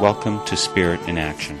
Welcome to Spirit in Action.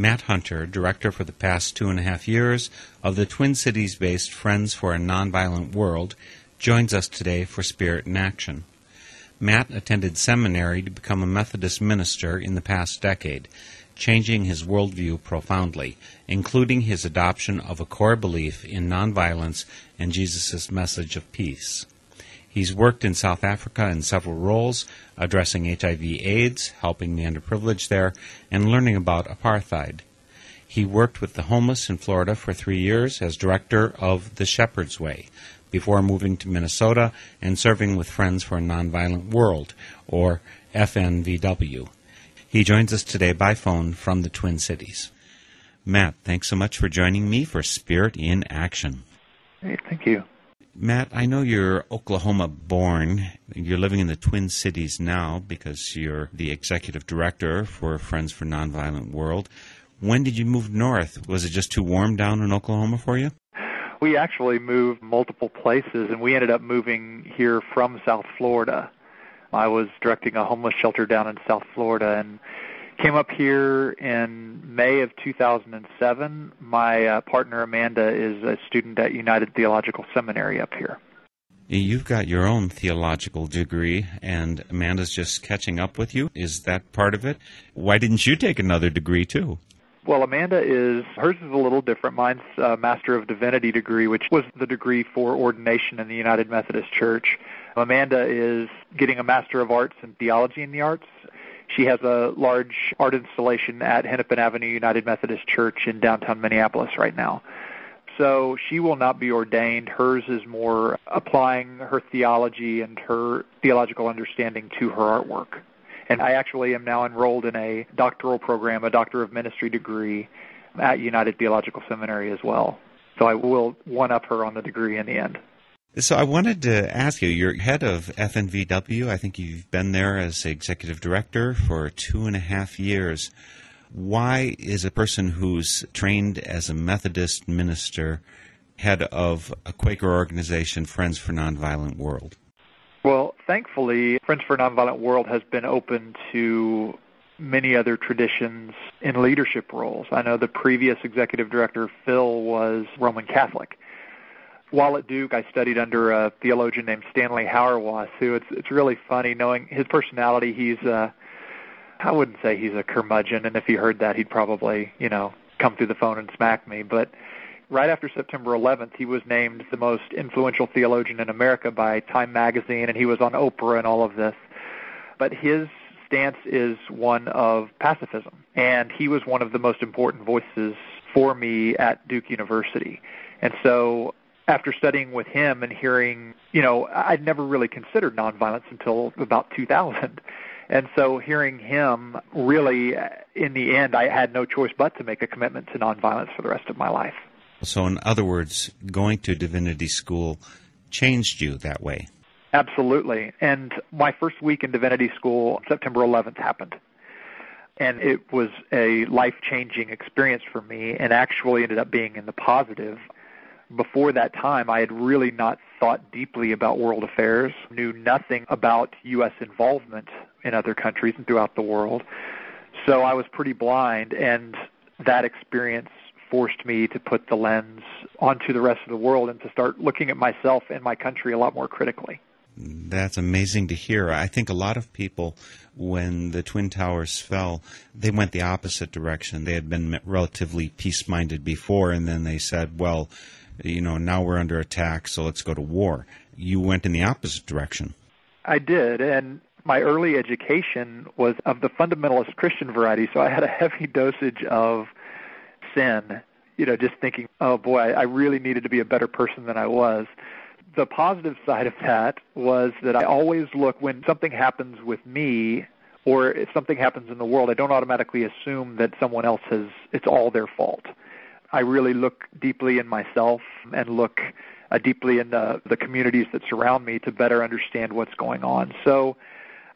Matt Hunter, director for the past two and a half years of the Twin Cities based Friends for a Nonviolent World, joins us today for Spirit in Action. Matt attended seminary to become a Methodist minister in the past decade, changing his worldview profoundly, including his adoption of a core belief in nonviolence and Jesus' message of peace. He's worked in South Africa in several roles, addressing HIV AIDS, helping the underprivileged there, and learning about apartheid. He worked with the homeless in Florida for three years as director of the Shepherd's Way, before moving to Minnesota and serving with Friends for a Nonviolent World, or FNVW. He joins us today by phone from the Twin Cities. Matt, thanks so much for joining me for Spirit in Action. Hey, thank you. Matt, I know you're Oklahoma born. You're living in the Twin Cities now because you're the executive director for Friends for Nonviolent World. When did you move north? Was it just too warm down in Oklahoma for you? We actually moved multiple places, and we ended up moving here from South Florida. I was directing a homeless shelter down in South Florida and came up here in May of 2007. My uh, partner Amanda is a student at United Theological Seminary up here. You've got your own theological degree, and Amanda's just catching up with you. Is that part of it? Why didn't you take another degree too? Well, Amanda is hers is a little different. Mine's a Master of Divinity degree, which was the degree for ordination in the United Methodist Church. Amanda is getting a Master of Arts in Theology in the Arts. She has a large art installation at Hennepin Avenue United Methodist Church in downtown Minneapolis right now. So she will not be ordained. Hers is more applying her theology and her theological understanding to her artwork. And I actually am now enrolled in a doctoral program, a Doctor of Ministry degree at United Theological Seminary as well. So I will one up her on the degree in the end. So I wanted to ask you, you're head of FNVW. I think you've been there as executive director for two and a half years. Why is a person who's trained as a Methodist minister head of a Quaker organization, Friends for Nonviolent World? Well, thankfully, Friends for Nonviolent World has been open to many other traditions in leadership roles. I know the previous executive director, Phil, was Roman Catholic. While at Duke, I studied under a theologian named Stanley Hauerwas, who it's it's really funny knowing his personality. He's uh, I wouldn't say he's a curmudgeon, and if he heard that, he'd probably you know come through the phone and smack me. But right after September 11th, he was named the most influential theologian in America by Time magazine, and he was on Oprah and all of this. But his stance is one of pacifism, and he was one of the most important voices for me at Duke University. And so after studying with him and hearing, you know, I'd never really considered nonviolence until about 2000. And so hearing him really, uh, in the end, I had no choice but to make a commitment to nonviolence for the rest of my life. So, in other words, going to divinity school changed you that way. Absolutely. And my first week in divinity school, September 11th, happened. And it was a life changing experience for me and actually ended up being in the positive before that time, I had really not thought deeply about world affairs, knew nothing about U.S. involvement in other countries and throughout the world. So I was pretty blind, and that experience forced me to put the lens onto the rest of the world and to start looking at myself and my country a lot more critically. That's amazing to hear. I think a lot of people, when the Twin Towers fell, they went the opposite direction. They had been relatively peace minded before, and then they said, well, you know, now we're under attack, so let's go to war. You went in the opposite direction. I did, and my early education was of the fundamentalist Christian variety, so I had a heavy dosage of sin. You know, just thinking, oh boy, I really needed to be a better person than I was. The positive side of that was that I always look when something happens with me or if something happens in the world, I don't automatically assume that someone else has it's all their fault. I really look deeply in myself and look uh, deeply in the, the communities that surround me to better understand what's going on. So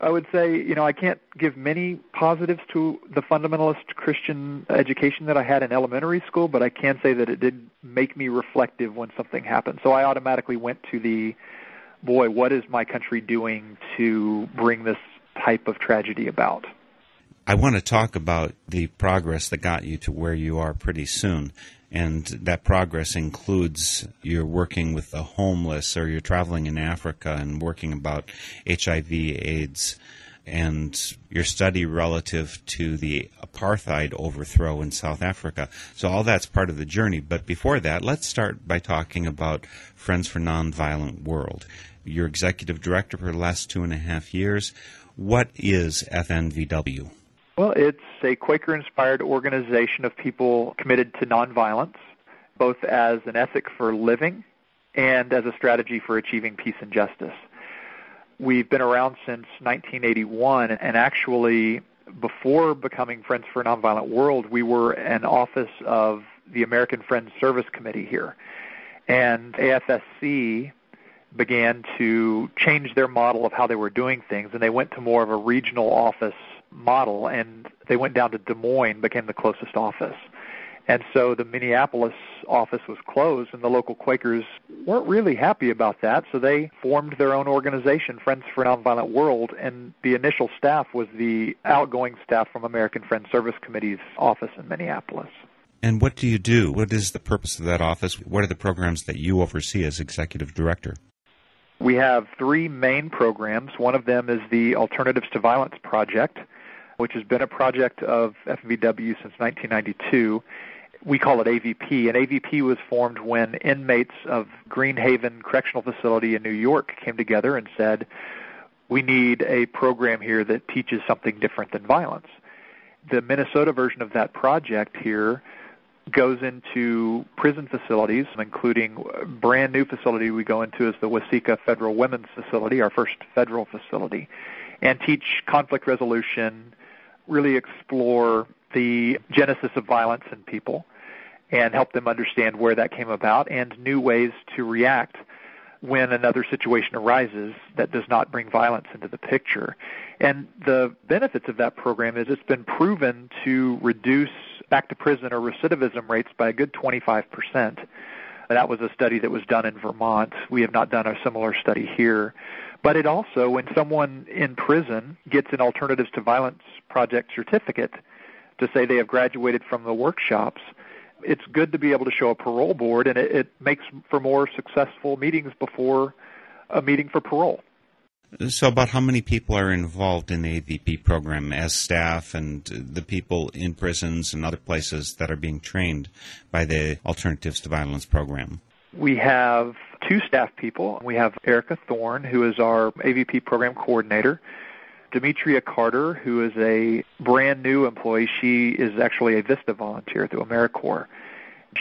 I would say, you know, I can't give many positives to the fundamentalist Christian education that I had in elementary school, but I can say that it did make me reflective when something happened. So I automatically went to the, boy, what is my country doing to bring this type of tragedy about? I want to talk about the progress that got you to where you are pretty soon. And that progress includes you're working with the homeless or you're traveling in Africa and working about HIV, AIDS, and your study relative to the apartheid overthrow in South Africa. So all that's part of the journey. But before that, let's start by talking about Friends for Nonviolent World. You're executive director for the last two and a half years. What is FNVW? Well, it's a Quaker inspired organization of people committed to nonviolence, both as an ethic for living and as a strategy for achieving peace and justice. We've been around since 1981, and actually, before becoming Friends for a Nonviolent World, we were an office of the American Friends Service Committee here. And AFSC began to change their model of how they were doing things, and they went to more of a regional office model, and they went down to Des Moines, became the closest office. And so the Minneapolis office was closed, and the local Quakers weren't really happy about that. So they formed their own organization, Friends for a Nonviolent World, and the initial staff was the outgoing staff from American Friends Service Committee's office in Minneapolis. And what do you do? What is the purpose of that office? What are the programs that you oversee as executive director? We have three main programs. One of them is the Alternatives to Violence Project, which has been a project of FNVW since 1992. We call it AVP, and AVP was formed when inmates of Greenhaven Correctional Facility in New York came together and said, we need a program here that teaches something different than violence. The Minnesota version of that project here goes into prison facilities, including a brand new facility we go into is the Waseca Federal Women's Facility, our first federal facility, and teach conflict resolution, really explore the genesis of violence in people and help them understand where that came about and new ways to react when another situation arises that does not bring violence into the picture. And the benefits of that program is it's been proven to reduce back to prison or recidivism rates by a good 25%. That was a study that was done in Vermont. We have not done a similar study here. But it also, when someone in prison gets an Alternatives to Violence Project certificate to say they have graduated from the workshops, it's good to be able to show a parole board, and it, it makes for more successful meetings before a meeting for parole. So, about how many people are involved in the AVP program as staff and the people in prisons and other places that are being trained by the Alternatives to Violence program? We have two staff people. We have Erica Thorne, who is our AVP program coordinator. Demetria Carter, who is a brand new employee. She is actually a VISTA volunteer through AmeriCorps.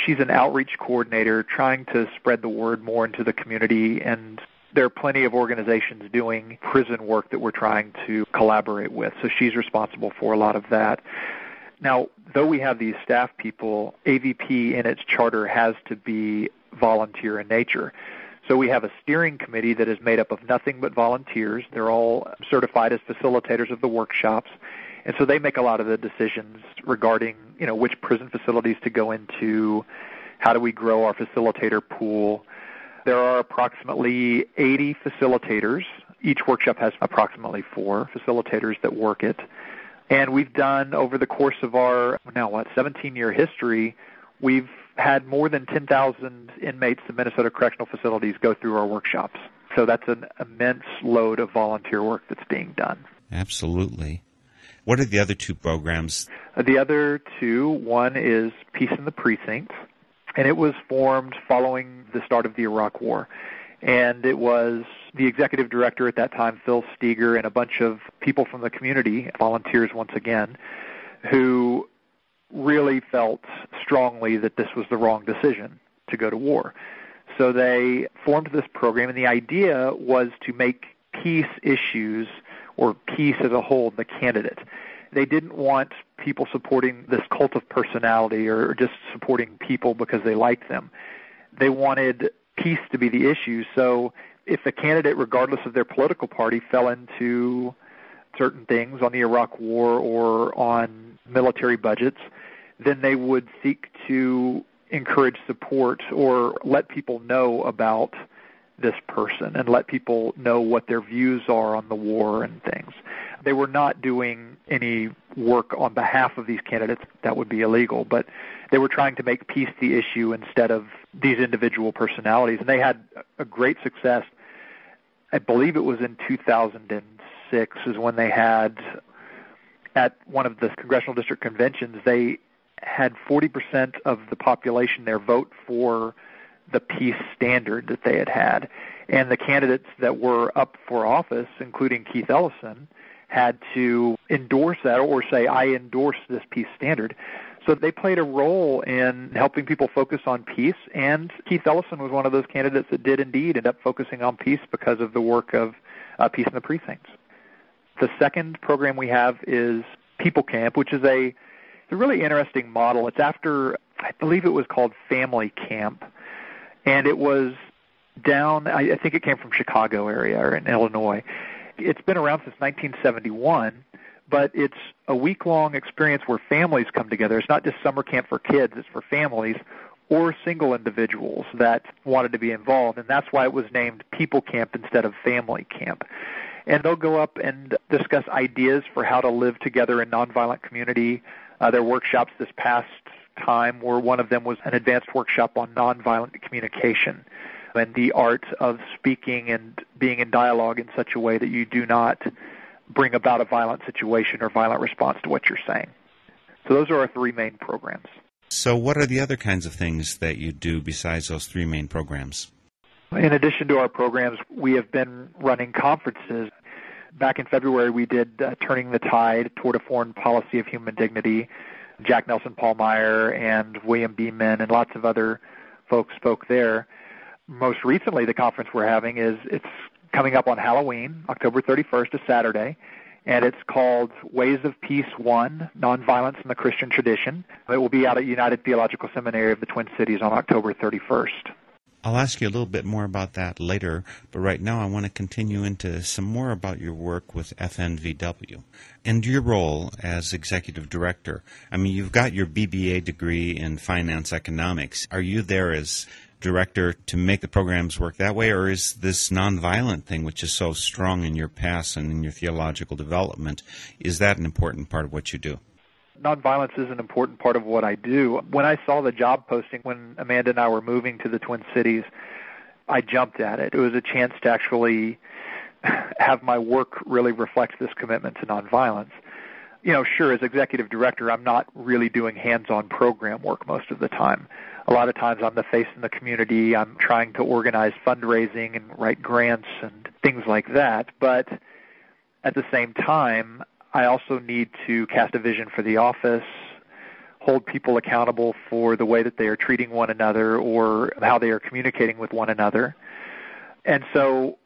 She's an outreach coordinator trying to spread the word more into the community and there are plenty of organizations doing prison work that we're trying to collaborate with. So she's responsible for a lot of that. Now, though we have these staff people, AVP in its charter has to be volunteer in nature. So we have a steering committee that is made up of nothing but volunteers. They're all certified as facilitators of the workshops. And so they make a lot of the decisions regarding, you know, which prison facilities to go into, how do we grow our facilitator pool, there are approximately 80 facilitators. Each workshop has approximately four facilitators that work it. And we've done over the course of our now what 17 year history, we've had more than 10,000 inmates in Minnesota correctional facilities go through our workshops. So that's an immense load of volunteer work that's being done. Absolutely. What are the other two programs? The other two, one is Peace in the Precinct, and it was formed following the start of the Iraq War. And it was the executive director at that time, Phil Steger, and a bunch of people from the community, volunteers once again, who really felt strongly that this was the wrong decision to go to war. So they formed this program, and the idea was to make peace issues or peace as a whole the candidate. They didn't want people supporting this cult of personality or just supporting people because they liked them. They wanted peace to be the issue. So if a candidate, regardless of their political party, fell into certain things on the Iraq War or on military budgets, then they would seek to encourage support or let people know about this person and let people know what their views are on the war and things. They were not doing any work on behalf of these candidates. That would be illegal. But they were trying to make peace the issue instead of these individual personalities. And they had a great success. I believe it was in 2006 is when they had at one of the congressional district conventions they had 40% of the population there vote for the peace standard that they had had. And the candidates that were up for office, including Keith Ellison, had to endorse that or say, I endorse this peace standard. So they played a role in helping people focus on peace, and Keith Ellison was one of those candidates that did indeed end up focusing on peace because of the work of uh, Peace in the Precincts. The second program we have is People Camp, which is a, a really interesting model. It's after, I believe it was called Family Camp, and it was down. I, I think it came from Chicago area or in Illinois. It's been around since 1971, but it's a week-long experience where families come together. It's not just summer camp for kids; it's for families or single individuals that wanted to be involved, and that's why it was named People Camp instead of Family Camp. And they'll go up and discuss ideas for how to live together in nonviolent community. Uh, their workshops this past time where one of them was an advanced workshop on nonviolent communication and the art of speaking and being in dialogue in such a way that you do not bring about a violent situation or violent response to what you're saying. So those are our three main programs. So what are the other kinds of things that you do besides those three main programs? In addition to our programs, we have been running conferences. Back in February, we did uh, Turning the Tide toward a foreign policy of human dignity Jack Nelson-Pallmeyer and William Beeman and lots of other folks spoke there. Most recently, the conference we're having is it's coming up on Halloween, October 31st, a Saturday, and it's called Ways of Peace One: Nonviolence in the Christian Tradition. It will be out at United Theological Seminary of the Twin Cities on October 31st. I'll ask you a little bit more about that later, but right now I want to continue into some more about your work with FNVW and your role as executive director. I mean, you've got your BBA degree in finance economics. Are you there as director to make the programs work that way, or is this nonviolent thing, which is so strong in your past and in your theological development, is that an important part of what you do? Nonviolence is an important part of what I do. When I saw the job posting when Amanda and I were moving to the Twin Cities, I jumped at it. It was a chance to actually have my work really reflect this commitment to nonviolence. You know, sure, as executive director, I'm not really doing hands-on program work most of the time. A lot of times I'm the face in the community. I'm trying to organize fundraising and write grants and things like that. But at the same time, I also need to cast a vision for the office, hold people accountable for the way that they are treating one another or how they are communicating with one another. And so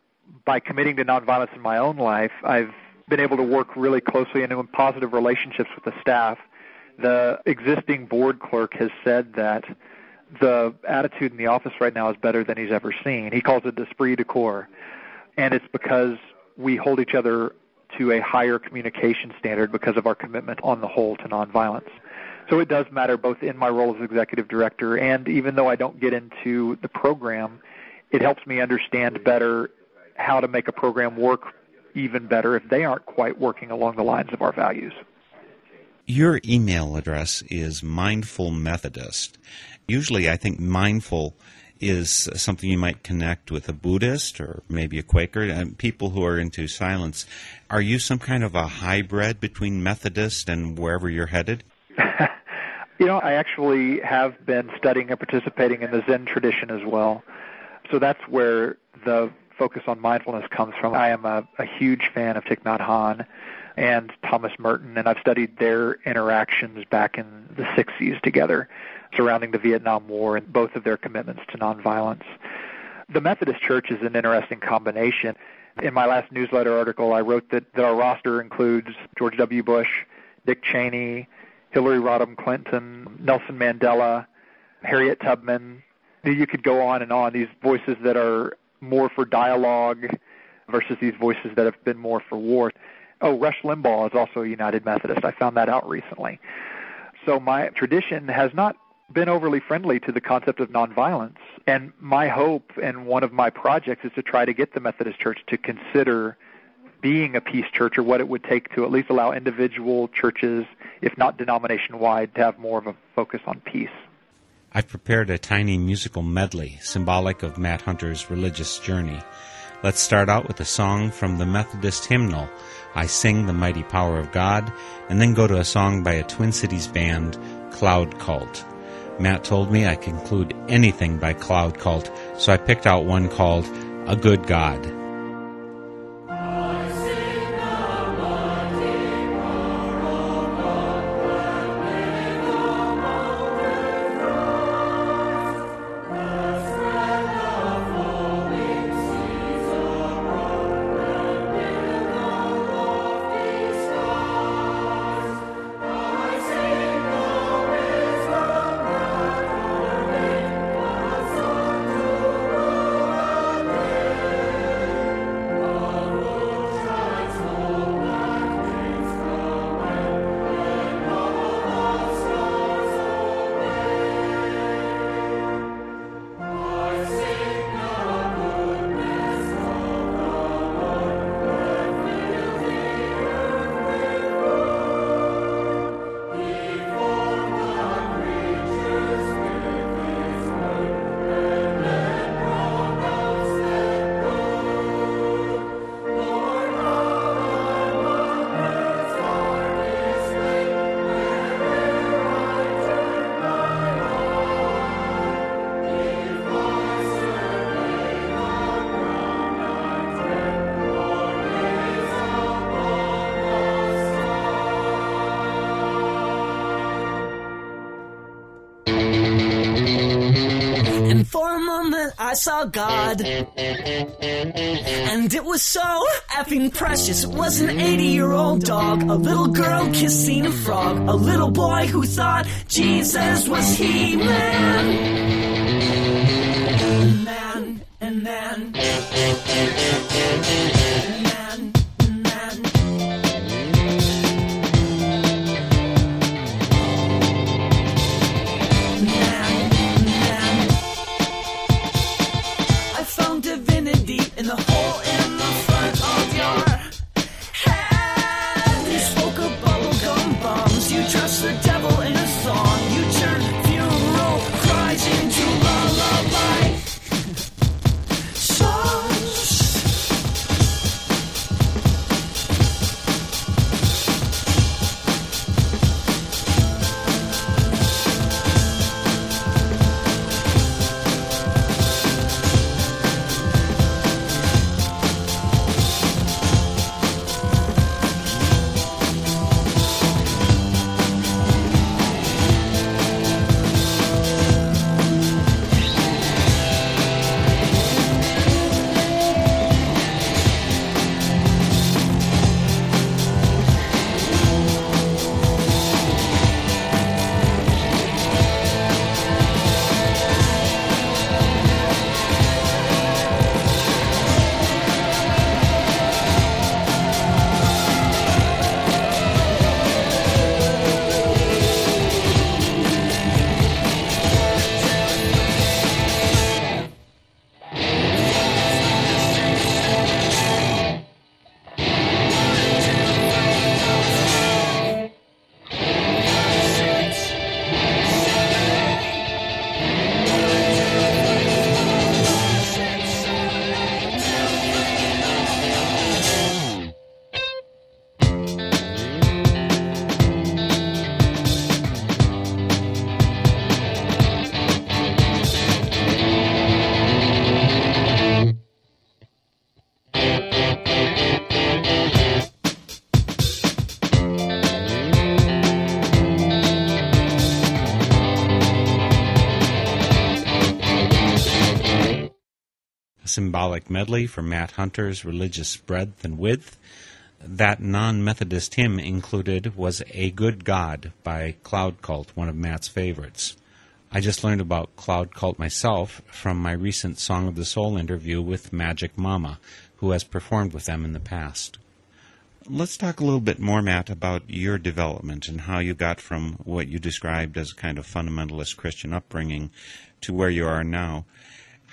by committing to nonviolence in my own life, I've been able to work really closely and in positive relationships with the staff. The existing board clerk has said that the attitude in the office right now is better than he's ever seen. He calls it esprit de corps. And it's because we hold each other to a higher communication standard because of our commitment on the whole to nonviolence. So it does matter both in my role as executive director and even though I don't get into the program, it helps me understand better how to make a program work even better if they aren't quite working along the lines of our values. Your email address is mindful methodist. Usually I think mindful is something you might connect with a Buddhist or maybe a Quaker, and people who are into silence. Are you some kind of a hybrid between Methodist and wherever you're headed? you know, I actually have been studying and participating in the Zen tradition as well. So that's where the focus on mindfulness comes from. I am a, a huge fan of Thich Nhat Hanh and Thomas Merton, and I've studied their interactions back in the 60s together surrounding the Vietnam War and both of their commitments to nonviolence. The Methodist Church is an interesting combination. In my last newsletter article, I wrote that, that our roster includes George W. Bush, Dick Cheney, Hillary Rodham Clinton, Nelson Mandela, Harriet Tubman. You could go on and on. These voices that are more for dialogue versus these voices that have been more for war. Oh, Rush Limbaugh is also a United Methodist. I found that out recently. So my tradition has not been overly friendly to the concept of nonviolence. And my hope and one of my projects is to try to get the Methodist Church to consider being a peace church or what it would take to at least allow individual churches, if not denomination wide, to have more of a focus on peace. I've prepared a tiny musical medley symbolic of Matt Hunter's religious journey. Let's start out with a song from the Methodist hymnal, I Sing the Mighty Power of God, and then go to a song by a Twin Cities band, Cloud Cult. Matt told me I could include anything by Cloud Cult, so I picked out one called A Good God. I saw God. And it was so effing precious. It was an 80 year old dog, a little girl kissing a frog, a little boy who thought Jesus was He Man. Man and man. Symbolic medley for Matt Hunter's religious breadth and width. That non Methodist hymn included was A Good God by Cloud Cult, one of Matt's favorites. I just learned about Cloud Cult myself from my recent Song of the Soul interview with Magic Mama, who has performed with them in the past. Let's talk a little bit more, Matt, about your development and how you got from what you described as a kind of fundamentalist Christian upbringing to where you are now.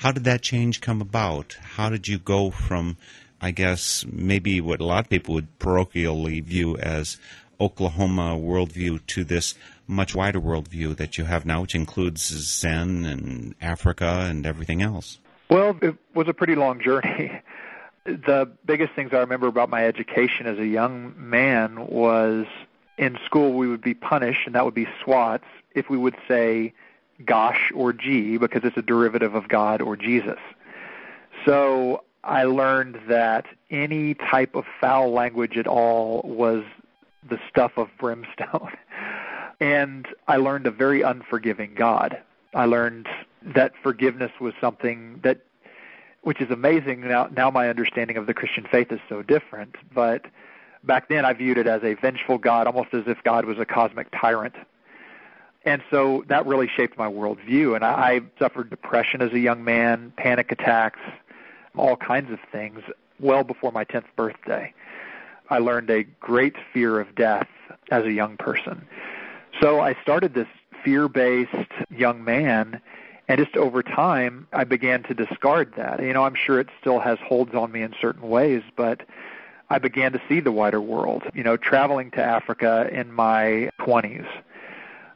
How did that change come about? How did you go from, I guess, maybe what a lot of people would parochially view as Oklahoma worldview to this much wider worldview that you have now, which includes Zen and Africa and everything else? Well, it was a pretty long journey. the biggest things I remember about my education as a young man was in school we would be punished, and that would be swats, if we would say gosh or gee because it's a derivative of God or Jesus. So I learned that any type of foul language at all was the stuff of brimstone. and I learned a very unforgiving God. I learned that forgiveness was something that which is amazing now now my understanding of the Christian faith is so different but back then I viewed it as a vengeful God almost as if God was a cosmic tyrant and so that really shaped my worldview and I, I suffered depression as a young man panic attacks all kinds of things well before my 10th birthday I learned a great fear of death as a young person so I started this fear-based young man and just over time, I began to discard that. You know, I'm sure it still has holds on me in certain ways, but I began to see the wider world. You know, traveling to Africa in my 20s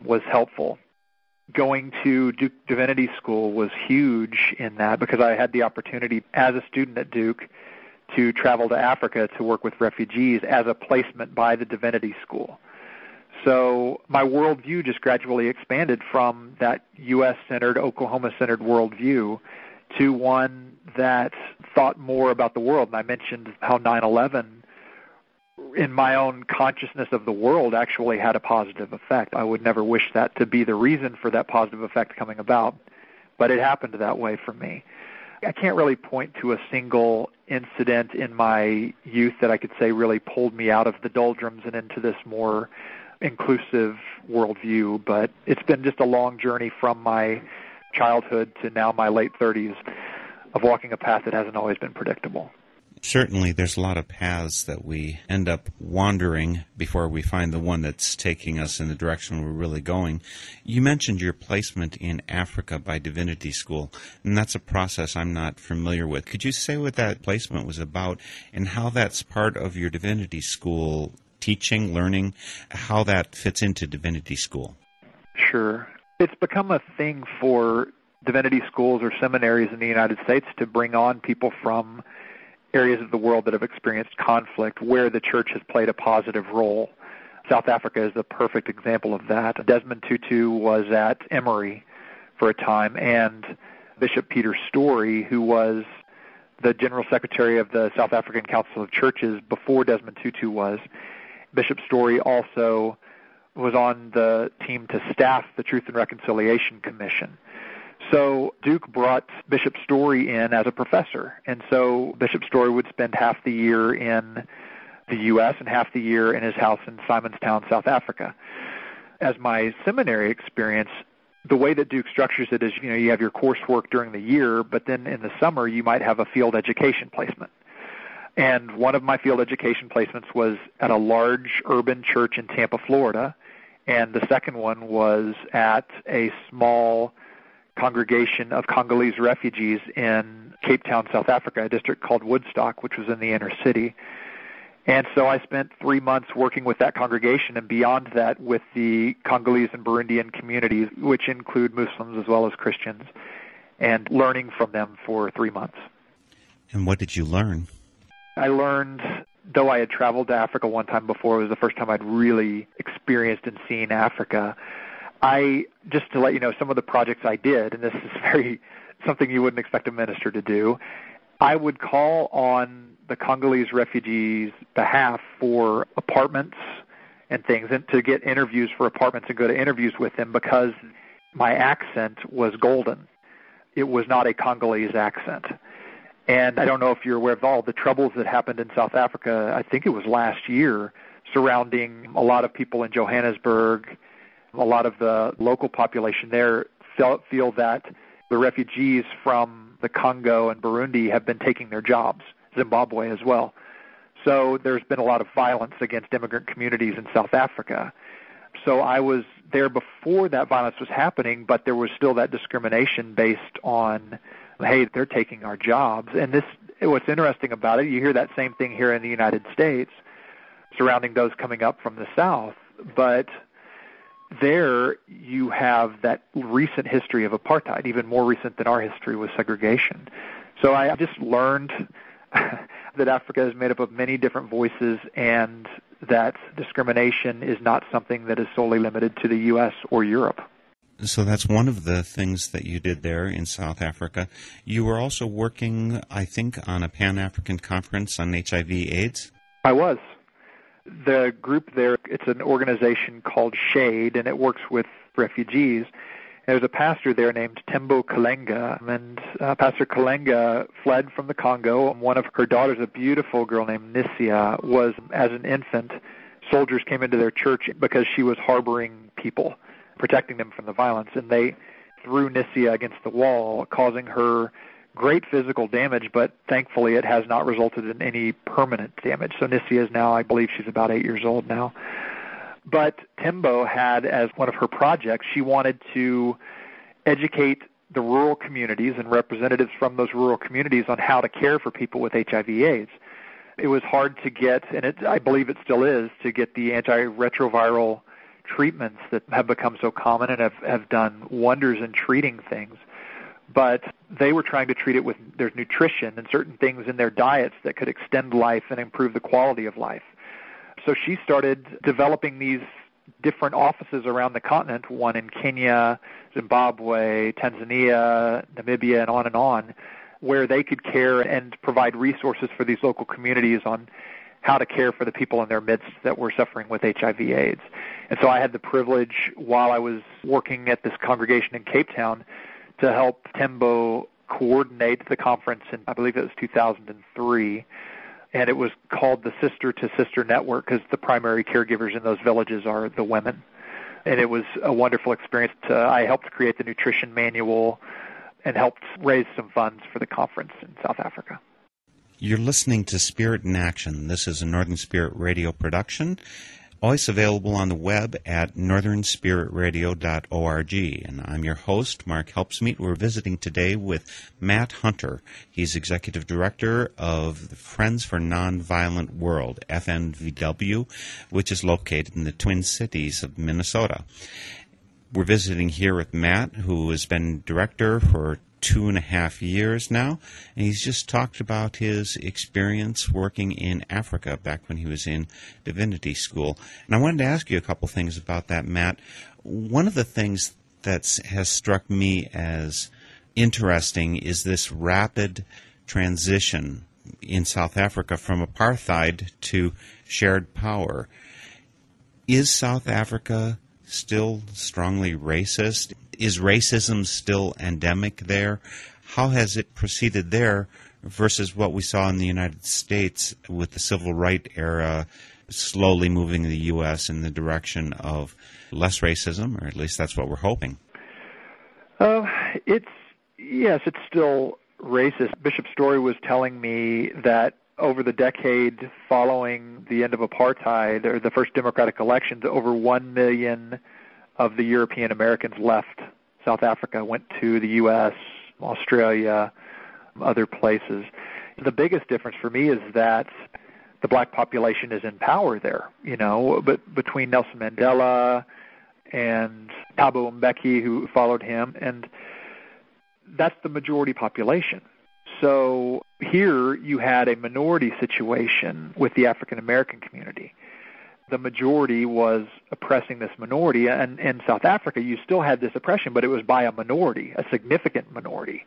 was helpful. Going to Duke Divinity School was huge in that because I had the opportunity as a student at Duke to travel to Africa to work with refugees as a placement by the Divinity School. So my worldview just gradually expanded from that U.S. centered, Oklahoma centered worldview to one that thought more about the world. And I mentioned how 9 11 in my own consciousness of the world actually had a positive effect. I would never wish that to be the reason for that positive effect coming about, but it happened that way for me. I can't really point to a single incident in my youth that I could say really pulled me out of the doldrums and into this more inclusive worldview, but it's been just a long journey from my childhood to now my late 30s of walking a path that hasn't always been predictable. Certainly, there's a lot of paths that we end up wandering before we find the one that's taking us in the direction we're really going. You mentioned your placement in Africa by Divinity School, and that's a process I'm not familiar with. Could you say what that placement was about and how that's part of your Divinity School teaching, learning, how that fits into divinity school. Sure. It's become a thing for divinity schools or seminaries in the United States to bring on people from areas of the world that have experienced conflict where the church has played a positive role. South Africa is the perfect example of that. Desmond Tutu was at Emory for a time, and Bishop Peter Story, who was the General Secretary of the South African Council of Churches before Desmond Tutu was, Bishop Story also was on the team to staff the Truth and Reconciliation Commission. So Duke brought Bishop Story in as a professor, and so Bishop Story would spend half the year in the U.S. and half the year in his house in Simonstown, South Africa. As my seminary experience, the way that Duke structures it is, you know, you have your coursework during the year, but then in the summer you might have a field education placement. And one of my field education placements was at a large urban church in Tampa, Florida. And the second one was at a small congregation of Congolese refugees in Cape Town, South Africa, a district called Woodstock, which was in the inner city. And so I spent three months working with that congregation and beyond that with the Congolese and Burundian communities, which include Muslims as well as Christians, and learning from them for three months. And what did you learn? I learned, though I had traveled to Africa one time before, it was the first time I'd really experienced and seen Africa. I just to let you know some of the projects I did, and this is very something you wouldn't expect a minister to do. I would call on the Congolese refugees' behalf for apartments and things, and to get interviews for apartments and go to interviews with them because my accent was golden. It was not a Congolese accent And I don't know if you're aware of all the troubles that happened in South Africa. I think it was last year surrounding a lot of people in Johannesburg. A lot of the local population there felt, feel that the refugees from the Congo and Burundi have been taking their jobs, Zimbabwe as well. So there's been a lot of violence against immigrant communities in South Africa. So I was there before that violence was happening, but there was still that discrimination based on, hey, they're taking our jobs. And this, what's interesting about it, you hear that same thing here in the United States surrounding those coming up from the South, but there you have that recent history of apartheid, even more recent than our history with segregation. So I just learned that Africa is made up of many different voices and that discrimination is not something that is solely limited to the U.S. or Europe. So that's one of the things that you did there in South Africa. You were also working, I think, on a Pan African conference on HIV/AIDS. I was. The group there, it's an organization called SHADE, and it works with refugees. There's a pastor there named Tembo Kalenga, and uh, Pastor Kalenga fled from the Congo. One of her daughters, a beautiful girl named Nisia, was, as an infant, soldiers came into their church because she was harboring people, protecting them from the violence, and they threw Nisia against the wall, causing her great physical damage, but thankfully it has not resulted in any permanent damage. So Nisia is now, I believe she's about eight years old now. But Tembo had as one of her projects, she wanted to educate the rural communities and representatives from those rural communities on how to care for people with HIV/AIDS. It was hard to get, and it, I believe it still is, to get the antiretroviral treatments that have become so common and have, have done wonders in treating things. But they were trying to treat it with their nutrition and certain things in their diets that could extend life and improve the quality of life. So she started developing these different offices around the continent, one in Kenya, Zimbabwe, Tanzania, Namibia, and on and on, where they could care and provide resources for these local communities on how to care for the people in their midst that were suffering with HIV AIDS. And so I had the privilege while I was working at this congregation in Cape Town to help Tembo coordinate the conference in I believe it was 2003 and it was called the Sister to Sister Network because the primary caregivers in those villages are the women. And it was a wonderful experience. To, I helped create the nutrition manual and helped raise some funds for the conference in South Africa. You're listening to Spirit in Action. This is a Northern Spirit Radio production always available on the web at northernspiritradio.org. And I'm your host, Mark Helpsmeet. We're visiting today with Matt Hunter. He's Executive Director of the Friends for Nonviolent World, FNVW, which is located in the Twin Cities of Minnesota. We're visiting here with Matt, who has been director for two and a half years now, and he's just talked about his experience working in Africa back when he was in divinity school. And I wanted to ask you a couple things about that, Matt. One of the things that has struck me as interesting is this rapid transition in South Africa from apartheid to shared power. Is South Africa still strongly racist? Is racism still endemic there? How has it proceeded there versus what we saw in the United States with the civil rights era slowly moving the U.S. in the direction of less racism, or at least that's what we're hoping? Uh, it's yes, it's still racist. Bishop Story was telling me that over the decade following the end of apartheid or the first democratic elections, over one million of the European Americans left South Africa, went to the U.S., Australia, other places. The biggest difference for me is that the black population is in power there. You know, but between Nelson Mandela and Thabo Mbeki, who followed him, and that's the majority population. So here you had a minority situation with the African American community the majority was oppressing this minority. And in South Africa, you still had this oppression, but it was by a minority, a significant minority.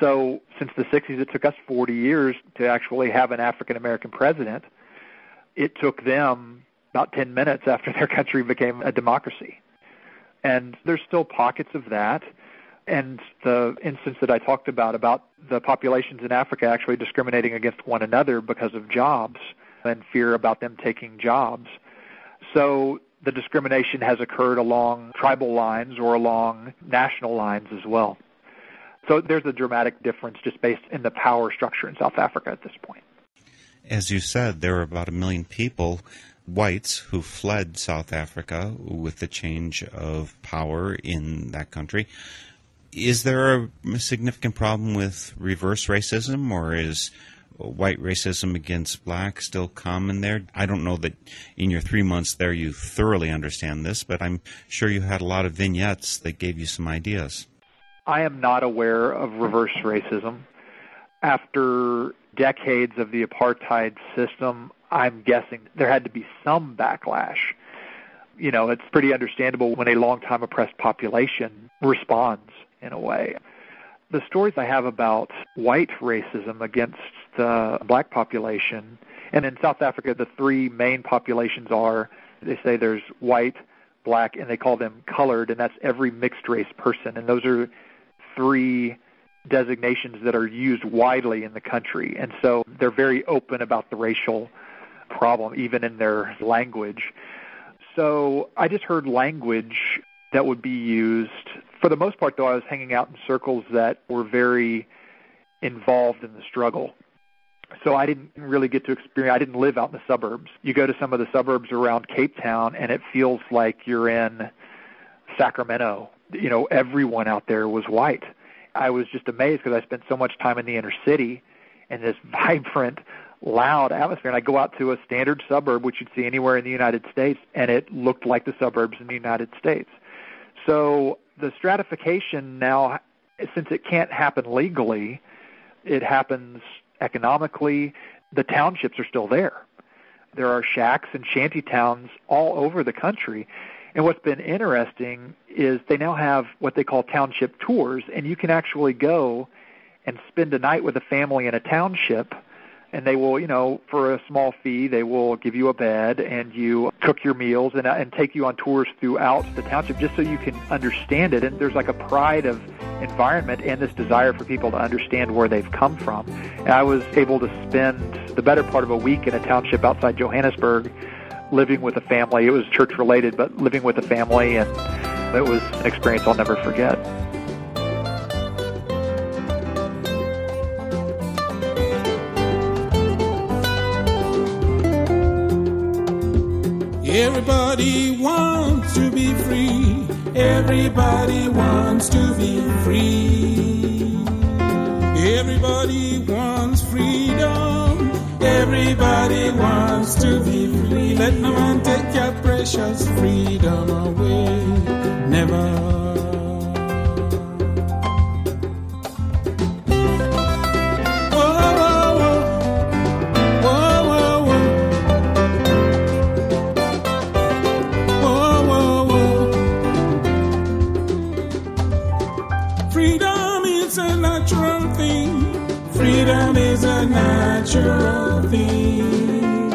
So since the 60s, it took us 40 years to actually have an African American president. It took them about 10 minutes after their country became a democracy. And there's still pockets of that, And the instance that I talked about, about the populations in Africa actually discriminating against one another because of jobs and fear about them taking jobs. So the discrimination has occurred along tribal lines or along national lines as well. So there's a dramatic difference just based in the power structure in South Africa at this point. As you said, there are about a million people, whites, who fled South Africa with the change of power in that country. Is there a significant problem with reverse racism, or is white racism against black still common there? I don't know that in your three months there you thoroughly understand this, but I'm sure you had a lot of vignettes that gave you some ideas. I am not aware of reverse racism. After decades of the apartheid system, I'm guessing there had to be some backlash. You know, it's pretty understandable when a long time oppressed population responds in a way. The stories I have about white racism against the black population, and in South Africa, the three main populations are they say there's white, black, and they call them colored, and that's every mixed race person. And those are three designations that are used widely in the country. And so they're very open about the racial problem, even in their language. So I just heard language that would be used. For the most part, though, I was hanging out in circles that were very involved in the struggle. So I didn't really get to experience. I didn't live out in the suburbs. You go to some of the suburbs around Cape Town, and it feels like you're in Sacramento. You know, everyone out there was white. I was just amazed because I spent so much time in the inner city and this vibrant, loud atmosphere. And I go out to a standard suburb, which you'd see anywhere in the United States, and it looked like the suburbs in the United States. So the stratification now, since it can't happen legally, it happens economically. The townships are still there. There are shacks and shanty towns all over the country. And what's been interesting is they now have what they call township tours, and you can actually go and spend a night with a family in a township and they will, you know, for a small fee, they will give you a bed and you cook your meals and, uh, and take you on tours throughout the township just so you can understand it. And there's like a pride of environment and this desire for people to understand where they've come from. And I was able to spend the better part of a week in a township outside Johannesburg living with a family. It was church related, but living with a family, and it was an experience I'll never forget. Everybody wants to be free. Everybody wants freedom. Everybody wants to be free. Let no one take your precious freedom away. Never. Thing.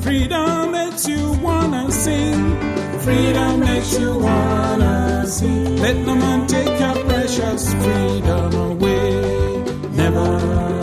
Freedom makes you wanna sing. Freedom makes you wanna sing. Let no man take your precious freedom away. Never.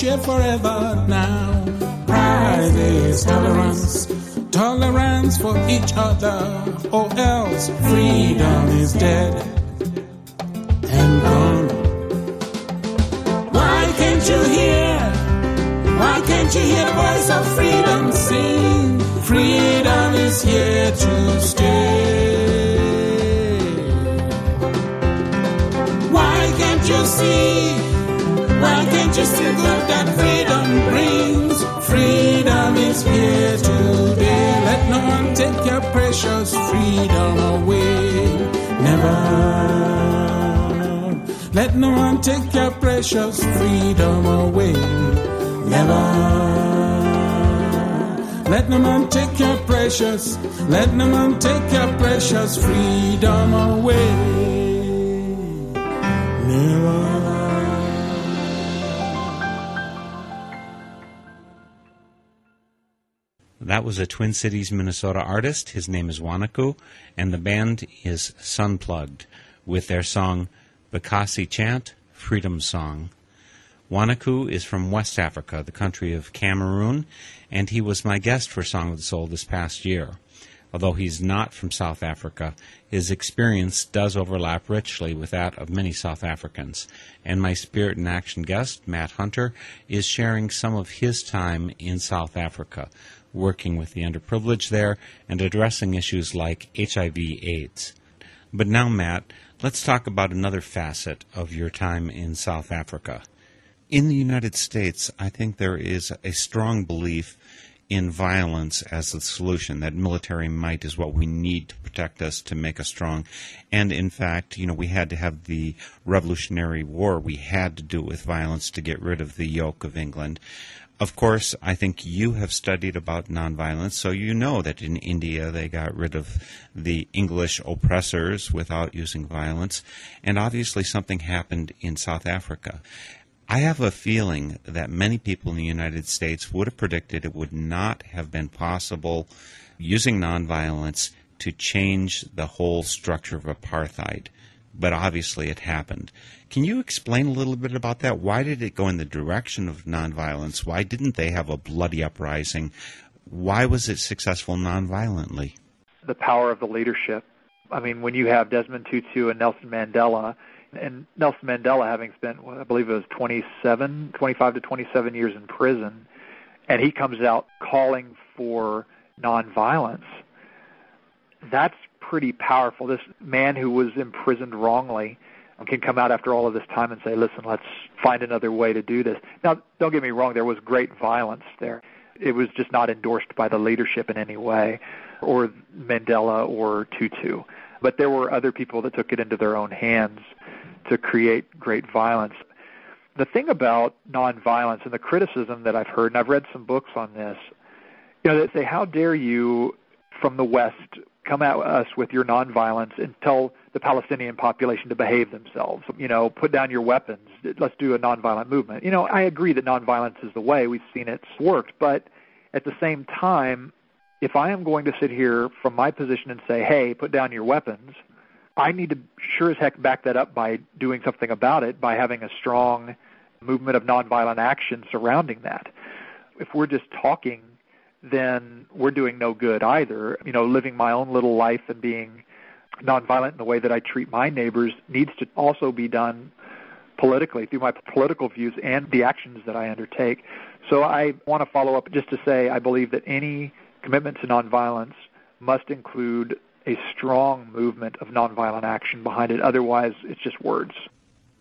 Share forever now. Pride is tolerance, tolerance for each other, or else freedom is dead precious freedom away. Never. Let no one take your precious freedom away. Never. Let no man take your precious, let no man take your precious freedom away. Never. That was a Twin Cities, Minnesota artist. His name is Wanaku, and the band is Sunplugged with their song Bakassi Chant, Freedom Song. Wanaku is from West Africa, the country of Cameroon, and he was my guest for Song of the Soul this past year. Although he's not from South Africa, his experience does overlap richly with that of many South Africans. And my Spirit in Action guest, Matt Hunter, is sharing some of his time in South Africa, working with the underprivileged there and addressing issues like HIV AIDS. But now, Matt, let's talk about another facet of your time in South Africa. In the United States, I think there is a strong belief in violence as the solution, that military might is what we need to protect us, to make us strong. And in fact, you know, we had to have the Revolutionary War. We had to do it with violence to get rid of the yoke of England. Of course, I think you have studied about nonviolence, so you know that in India they got rid of the English oppressors without using violence, and obviously something happened in South Africa. I have a feeling that many people in the United States would have predicted it would not have been possible using nonviolence to change the whole structure of apartheid. But obviously it happened. Can you explain a little bit about that? Why did it go in the direction of nonviolence? Why didn't they have a bloody uprising? Why was it successful nonviolently? The power of the leadership. I mean, when you have Desmond Tutu and Nelson Mandela, and Nelson Mandela having spent, I believe it was 27, 25 to 27 years in prison, and he comes out calling for nonviolence. That's pretty powerful. This man who was imprisoned wrongly um, can come out after all of this time and say, listen, let's find another way to do this. Now, don't get me wrong, there was great violence there. It was just not endorsed by the leadership in any way, or Mandela or Tutu. But there were other people that took it into their own hands to create great violence. The thing about nonviolence and the criticism that I've heard, and I've read some books on this, you know, they say, how dare you from the West come at us with your nonviolence and tell the Palestinian population to behave themselves. You know, put down your weapons. Let's do a nonviolent movement. You know, I agree that nonviolence is the way. We've seen it's worked, but at the same time, if I am going to sit here from my position and say, "Hey, put down your weapons," I need to sure as heck back that up by doing something about it, by having a strong movement of nonviolent action surrounding that. If we're just talking, then we're doing no good either. You know, living my own little life and being nonviolent in the way that I treat my neighbors needs to also be done politically through my political views and the actions that I undertake. So I want to follow up just to say I believe that any commitment to nonviolence must include a strong movement of nonviolent action behind it. Otherwise, it's just words.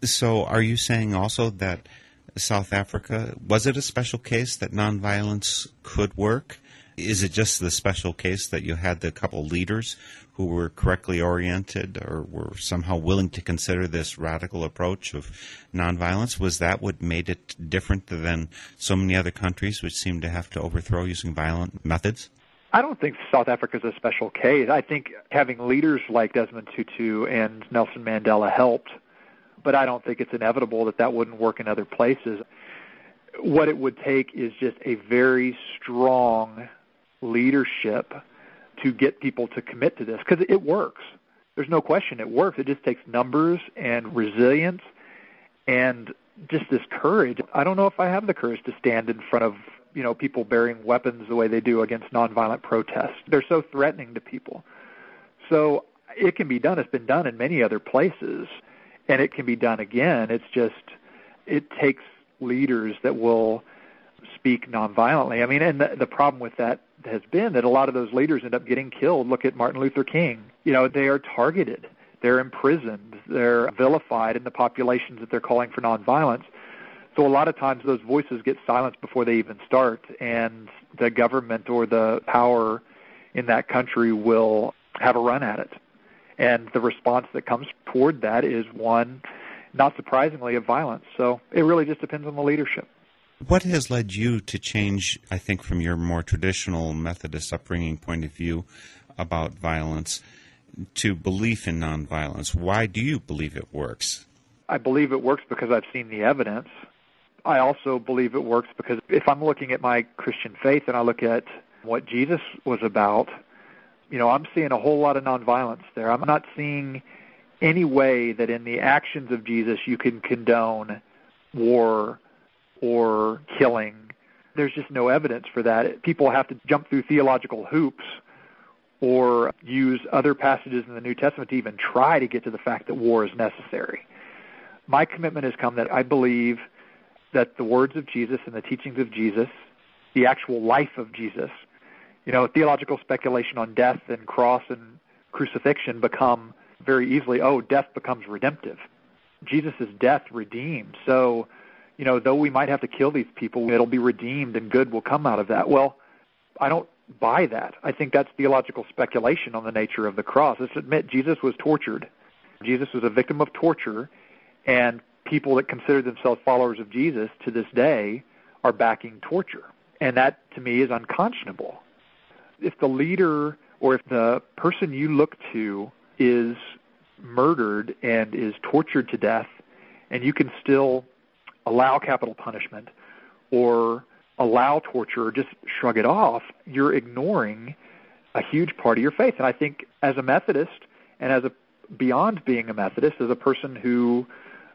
So, are you saying also that South Africa was it a special case that nonviolence could work? Is it just the special case that you had the couple leaders who were correctly oriented or were somehow willing to consider this radical approach of nonviolence? Was that what made it different than so many other countries which seem to have to overthrow using violent methods? I don't think South Africa is a special case. I think having leaders like Desmond Tutu and Nelson Mandela helped, but I don't think it's inevitable that that wouldn't work in other places. What it would take is just a very strong leadership to get people to commit to this because it works. there's no question it works. It just takes numbers and resilience and just this courage. I don't know if I have the courage to stand in front of you know people bearing weapons the way they do against nonviolent protests. They're so threatening to people. So it can be done. It's been done in many other places, and it can be done again. It's just it takes leaders that will speak nonviolently. I mean, and the, the problem with that has been that a lot of those leaders end up getting killed. Look at Martin Luther King. You know, they are targeted, they're imprisoned, they're vilified in the populations that they're calling for nonviolence. So a lot of times those voices get silenced before they even start, and the government or the power in that country will have a run at it. And the response that comes toward that is one, not surprisingly, of violence. So it really just depends on the leadership. What has led you to change, I think, from your more traditional Methodist upbringing point of view about violence to belief in nonviolence? Why do you believe it works? I believe it works because I've seen the evidence. I also believe it works because if I'm looking at my Christian faith and I look at what Jesus was about, you know, I'm seeing a whole lot of nonviolence there. I'm not seeing any way that in the actions of Jesus you can condone war or killing. There's just no evidence for that. People have to jump through theological hoops or use other passages in the New Testament to even try to get to the fact that war is necessary. My commitment has come that I believe that the words of Jesus and the teachings of Jesus, the actual life of Jesus, you know, theological speculation on death and cross and crucifixion become very easily, oh, death becomes redemptive. Jesus' death redeemed. So you know, though we might have to kill these people, it'll be redeemed and good will come out of that. Well, I don't buy that. I think that's theological speculation on the nature of the cross. Let's admit Jesus was tortured. Jesus was a victim of torture, and people that consider themselves followers of Jesus to this day are backing torture. And that, to me, is unconscionable. If the leader or if the person you look to is murdered and is tortured to death, and you can still allow capital punishment or allow torture or just shrug it off, you're ignoring a huge part of your faith. And I think as a Methodist and as a beyond being a Methodist, as a person who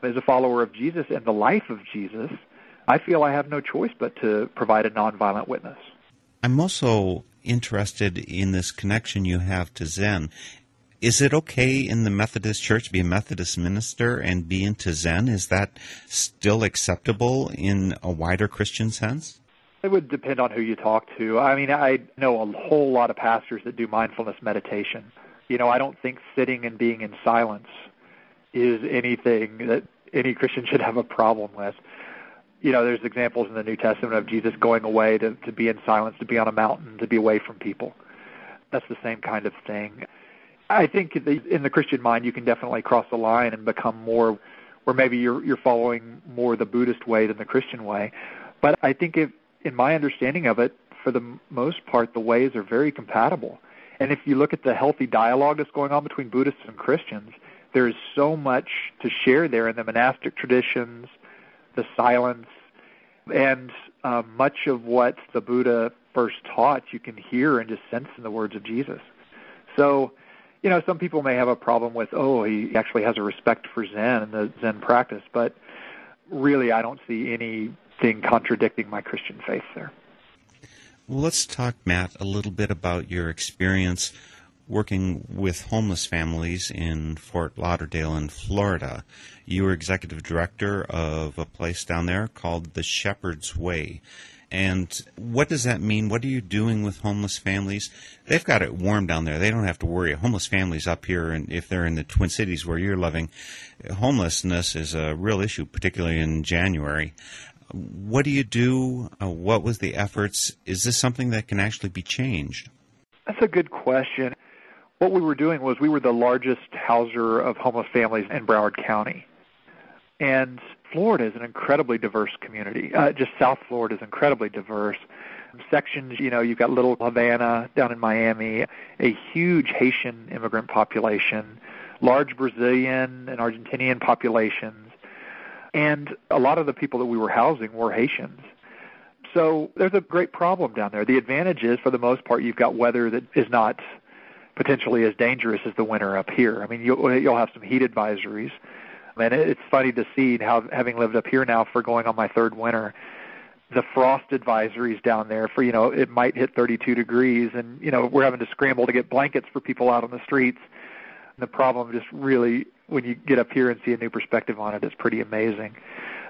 is a follower of Jesus and the life of Jesus, I feel I have no choice but to provide a nonviolent witness. I'm also interested in this connection you have to Zen is it okay in the Methodist Church to be a Methodist minister and be into Zen? Is that still acceptable in a wider Christian sense? It would depend on who you talk to. I mean, I know a whole lot of pastors that do mindfulness meditation. You know, I don't think sitting and being in silence is anything that any Christian should have a problem with. You know, there's examples in the New Testament of Jesus going away to, to be in silence, to be on a mountain, to be away from people. That's the same kind of thing. I think in the Christian mind, you can definitely cross the line and become more, where maybe you're you're following more the Buddhist way than the Christian way. But I think, if, in my understanding of it, for the most part, the ways are very compatible. And if you look at the healthy dialogue that's going on between Buddhists and Christians, there is so much to share there in the monastic traditions, the silence, and uh, much of what the Buddha first taught you can hear and just sense in the words of Jesus. So you know, some people may have a problem with, oh, he actually has a respect for Zen and the Zen practice, but really I don't see anything contradicting my Christian faith there. Well, let's talk, Matt, a little bit about your experience working with homeless families in Fort Lauderdale in Florida. You were executive director of a place down there called the Shepherd's Way. And what does that mean? What are you doing with homeless families? They've got it warm down there. They don't have to worry. Homeless families up here, and if they're in the Twin Cities where you're living, homelessness is a real issue, particularly in January. What do you do? Uh, what was the efforts? Is this something that can actually be changed? That's a good question. What we were doing was we were the largest houser of homeless families in Broward County. And Florida is an incredibly diverse community. Uh, just South Florida is incredibly diverse. Sections, you know, you've got Little Havana down in Miami, a huge Haitian immigrant population, large Brazilian and Argentinian populations, and a lot of the people that we were housing were Haitians. So there's a great problem down there. The advantage is, for the most part, you've got weather that is not potentially as dangerous as the winter up here. I mean, you'll, you'll have some heat advisories. And it's funny to see how, having lived up here now for going on my third winter, the frost advisories down there for, you know, it might hit 32 degrees and, you know, we're having to scramble to get blankets for people out on the streets. And the problem just really, when you get up here and see a new perspective on it, it, is pretty amazing.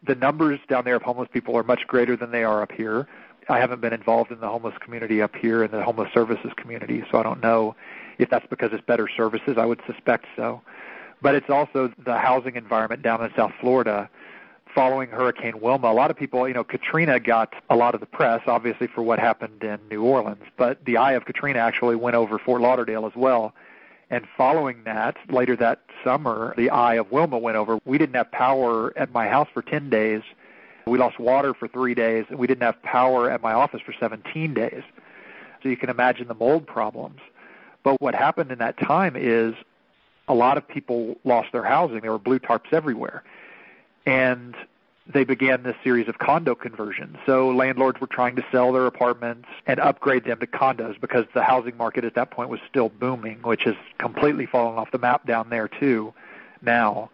The numbers down there of homeless people are much greater than they are up here. I haven't been involved in the homeless community up here in the homeless services community, so I don't know if that's because it's better services. I would suspect so. But it's also the housing environment down in South Florida following Hurricane Wilma. A lot of people, you know, Katrina got a lot of the press, obviously, for what happened in New Orleans, but the eye of Katrina actually went over Fort Lauderdale as well. And following that, later that summer, the eye of Wilma went over. We didn't have power at my house for 10 days. We lost water for three days, and we didn't have power at my office for 17 days. So you can imagine the mold problems. But what happened in that time is a lot of people lost their housing. There were blue tarps everywhere. And they began this series of condo conversions. So landlords were trying to sell their apartments and upgrade them to condos because the housing market at that point was still booming, which has completely fallen off the map down there too now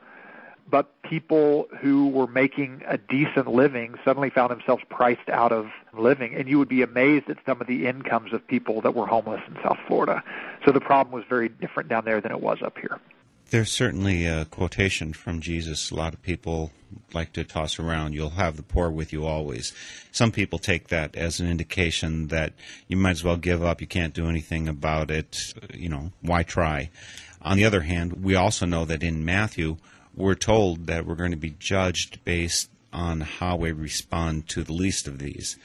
but people who were making a decent living suddenly found themselves priced out of living and you would be amazed at some of the incomes of people that were homeless in South Florida. So the problem was very different down there than it was up here. There's certainly a quotation from Jesus a lot of people like to toss around. You'll have the poor with you always. Some people take that as an indication that you might as well give up. You can't do anything about it. You know, why try? On the other hand, we also know that in Matthew, we're told that we're going to be judged based on how we respond to the least of these.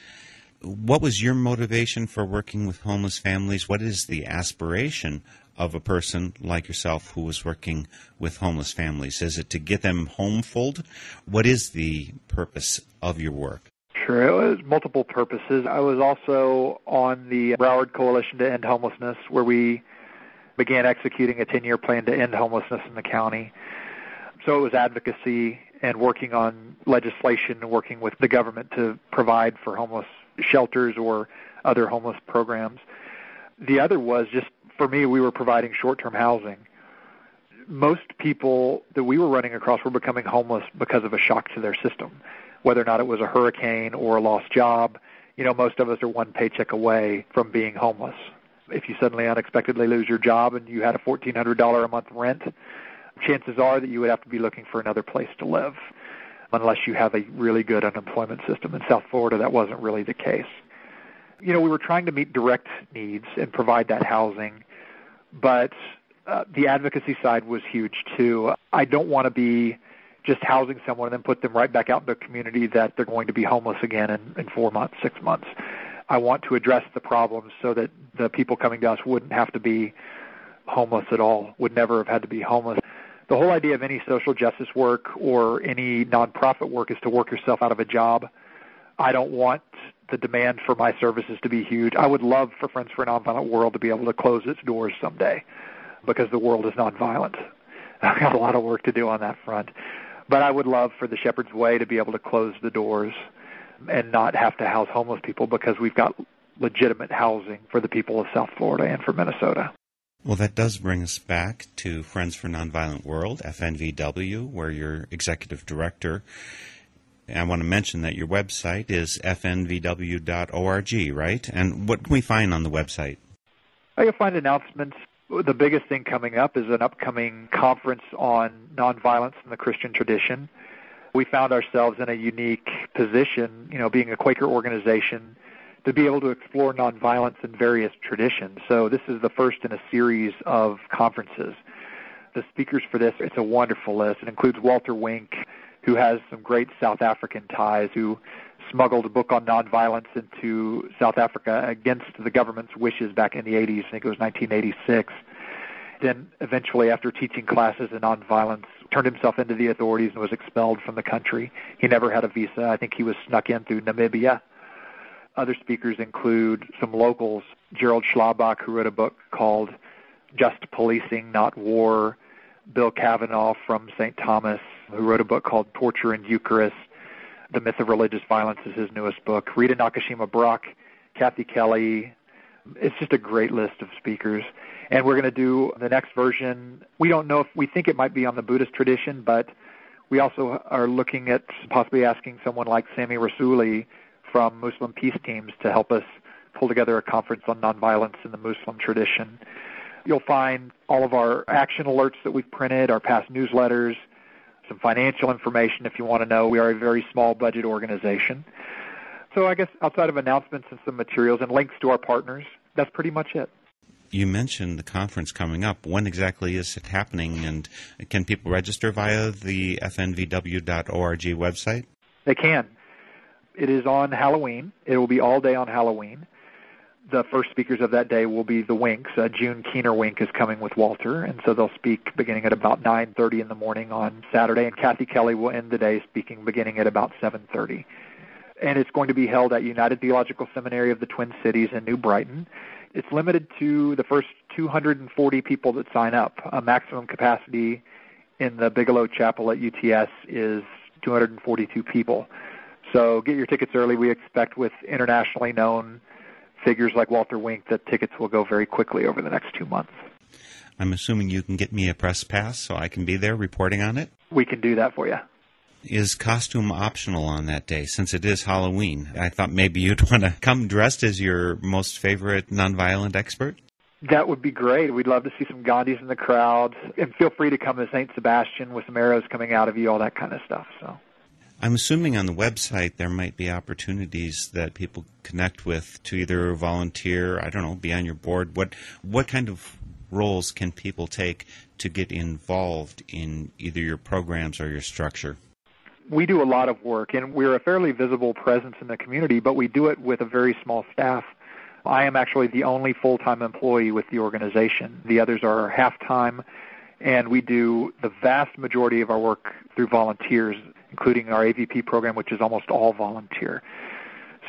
What was your motivation for working with homeless families? What is the aspiration of a person like yourself who was working with homeless families? Is it to get them homefold? What is the purpose of your work? Sure, it was multiple purposes. I was also on the Broward Coalition to End Homelessness, where we began executing a 10 year plan to end homelessness in the county so it was advocacy and working on legislation and working with the government to provide for homeless shelters or other homeless programs. The other was just for me, we were providing short term housing. Most people that we were running across were becoming homeless because of a shock to their system, whether or not it was a hurricane or a lost job. You know, most of us are one paycheck away from being homeless. If you suddenly unexpectedly lose your job and you had a $1,400 a month rent, chances are that you would have to be looking for another place to live unless you have a really good unemployment system. In South Florida, that wasn't really the case. You know, we were trying to meet direct needs and provide that housing, but uh, the advocacy side was huge too. I don't want to be just housing someone and then put them right back out in the community that they're going to be homeless again in, in four months, six months. I want to address the problems so that the people coming to us wouldn't have to be homeless at all, would never have had to be homeless the whole idea of any social justice work or any nonprofit work is to work yourself out of a job. I don't want the demand for my services to be huge. I would love for Friends for a Nonviolent World to be able to close its doors someday because the world is nonviolent. I've got a lot of work to do on that front. But I would love for the Shepherd's Way to be able to close the doors and not have to house homeless people because we've got legitimate housing for the people of South Florida and for Minnesota. Well, that does bring us back to Friends for Nonviolent World, FNVW, where you're executive director. I want to mention that your website is fnvw.org, right? And what can we find on the website? Oh, you'll find announcements. The biggest thing coming up is an upcoming conference on nonviolence in the Christian tradition. We found ourselves in a unique position, you know, being a Quaker organization to be able to explore nonviolence in various traditions. So this is the first in a series of conferences. The speakers for this, it's a wonderful list. It includes Walter Wink, who has some great South African ties, who smuggled a book on nonviolence into South Africa against the government's wishes back in the 80s. I think it was 1986. Then eventually, after teaching classes in nonviolence, turned himself into the authorities and was expelled from the country. He never had a visa. I think he was snuck in through Namibia other speakers include some locals, Gerald Schlabach, who wrote a book called Just Policing, Not War, Bill Cavanaugh from St. Thomas, who wrote a book called Torture and Eucharist, The Myth of Religious Violence is his newest book, Rita Nakashima Brock, Kathy Kelly, It's just a great list of speakers. And we're going to do the next version. We don't know if we think it might be on the Buddhist tradition, but we also are looking at possibly asking someone like Sami Rasouli from Muslim peace teams to help us pull together a conference on nonviolence in the Muslim tradition. You'll find all of our action alerts that we've printed, our past newsletters, some financial information if you want to know. We are a very small budget organization. So I guess outside of announcements and some materials and links to our partners, that's pretty much it. You mentioned the conference coming up. When exactly is it happening, and can people register via the fnvw.org website? They can. It is on Halloween. It will be all day on Halloween. The first speakers of that day will be the Winks. Uh, June Keener Wink is coming with Walter, and so they'll speak beginning at about 9:30 in the morning on Saturday, and Kathy Kelly will end the day speaking beginning at about 7:30 and it's going to be held at United Theological Seminary of the Twin Cities in New Brighton. It's limited to the first 240 people that sign up. A maximum capacity in the Bigelow Chapel at UTS is 242 people. So get your tickets early. We expect with internationally known figures like Walter Wink that tickets will go very quickly over the next two months. I'm assuming you can get me a press pass so I can be there reporting on it? We can do that for you. Is costume optional on that day since it is Halloween? I thought maybe you'd want to come dressed as your most favorite nonviolent expert. That would be great. We'd love to see some Gandhis in the crowd. And feel free to come as St. Sebastian with some arrows coming out of you, all that kind of stuff. So I'm assuming on the website there might be opportunities that people connect with to either volunteer, I don't know, be on your board. What what kind of roles can people take to get involved in either your programs or your structure? we do a lot of work, and we're a fairly visible presence in the community, but we do it with a very small staff. I am actually the only full time employee with the organization. The others are half time, and we do the vast majority of our work through volunteers, including our AVP program, which is almost all volunteer.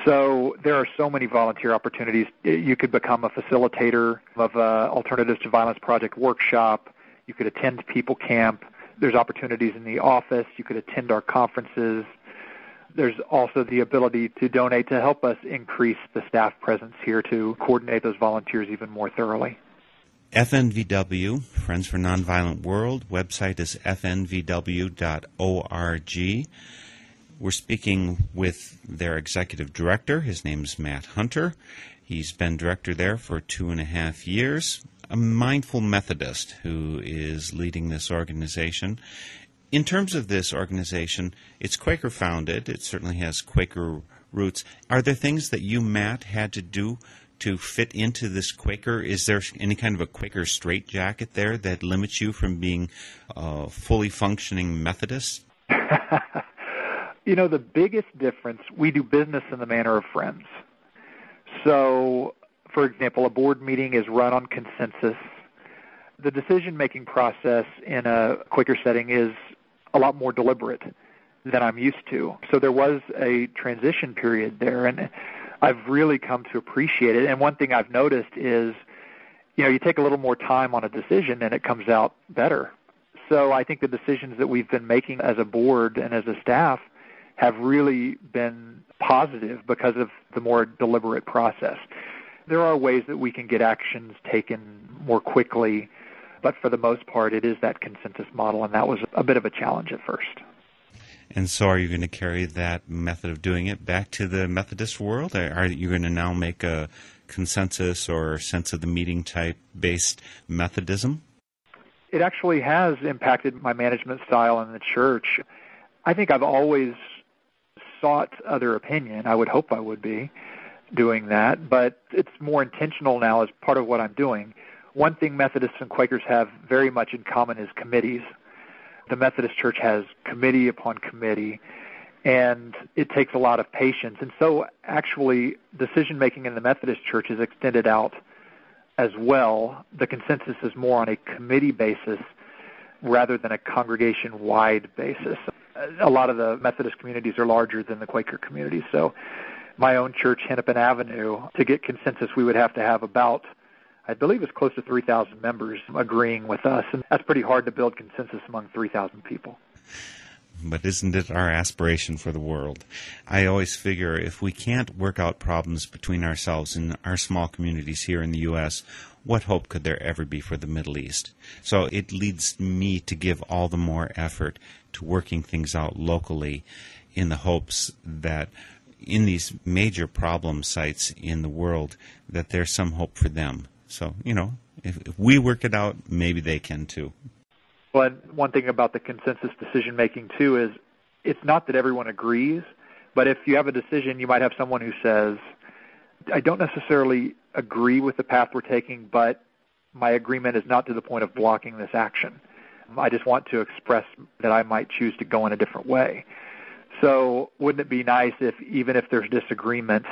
So there are so many volunteer opportunities. You could become a facilitator of a Alternatives to Violence Project workshop. You could attend People Camp there's opportunities in the office. You could attend our conferences. There's also the ability to donate to help us increase the staff presence here to coordinate those volunteers even more thoroughly. FNVW, Friends for Nonviolent World, website is fnvw.org. We're speaking with their executive director. His name is Matt Hunter. He's been director there for two and a half years a mindful Methodist who is leading this organization. In terms of this organization, it's Quaker founded. It certainly has Quaker roots. Are there things that you, Matt, had to do to fit into this Quaker? Is there any kind of a Quaker straitjacket there that limits you from being a fully functioning Methodist? you know, the biggest difference, we do business in the manner of friends. So for example, a board meeting is run on consensus. The decision making process in a Quaker setting is a lot more deliberate than I'm used to. So there was a transition period there, and I've really come to appreciate it. And one thing I've noticed is, you know, you take a little more time on a decision and it comes out better. So I think the decisions that we've been making as a board and as a staff have really been positive because of the more deliberate process there are ways that we can get actions taken more quickly, but for the most part, it is that consensus model, and that was a bit of a challenge at first. And so, are you going to carry that method of doing it back to the Methodist world? Are you going to now make a consensus or sense of the meeting type based Methodism? It actually has impacted my management style in the church. I think I've always sought other opinion. I would hope I would be doing that, but it's more intentional now as part of what I'm doing. One thing Methodists and Quakers have very much in common is committees. The Methodist Church has committee upon committee, and it takes a lot of patience. And so, actually, decision making in the Methodist Church is extended out as well. The consensus is more on a committee basis rather than a congregation wide basis. A lot of the Methodist communities are larger than the Quaker communities, so my own church, Hennepin Avenue, to get consensus, we would have to have about, I believe it's close to 3,000 members agreeing with us. And that's pretty hard to build consensus among 3,000 people. but isn't it our aspiration for the world? I always figure if we can't work out problems between ourselves in our small communities here in the U.S., what hope could there ever be for the Middle East? So it leads me to give all the more effort to working things out locally in the hopes that in these major problem sites in the world that there's some hope for them. So, you know, if, if we work it out, maybe they can too. Well, one thing about the consensus decision making too is it's not that everyone agrees, but if you have a decision, you might have someone who says, I don't necessarily agree with the path we're taking, but my agreement is not to the point of blocking this action. I just want to express that I might choose to go in a different way. So, wouldn't it be nice if, even if there's disagreement,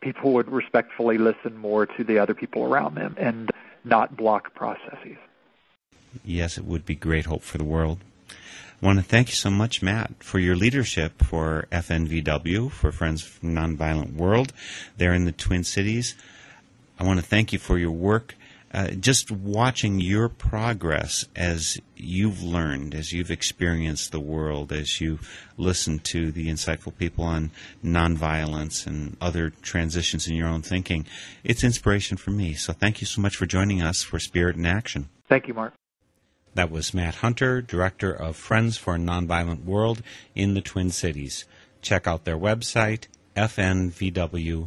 people would respectfully listen more to the other people around them and not block processes? Yes, it would be great hope for the world. I want to thank you so much, Matt, for your leadership for FNVW, for Friends from Nonviolent World, there in the Twin Cities. I want to thank you for your work uh, just watching your progress as you've learned, as you've experienced the world, as you listen to the insightful people on nonviolence and other transitions in your own thinking, it's inspiration for me. So thank you so much for joining us for Spirit in Action. Thank you, Mark. That was Matt Hunter, Director of Friends for a Nonviolent World in the Twin Cities. Check out their website, fnvw.org.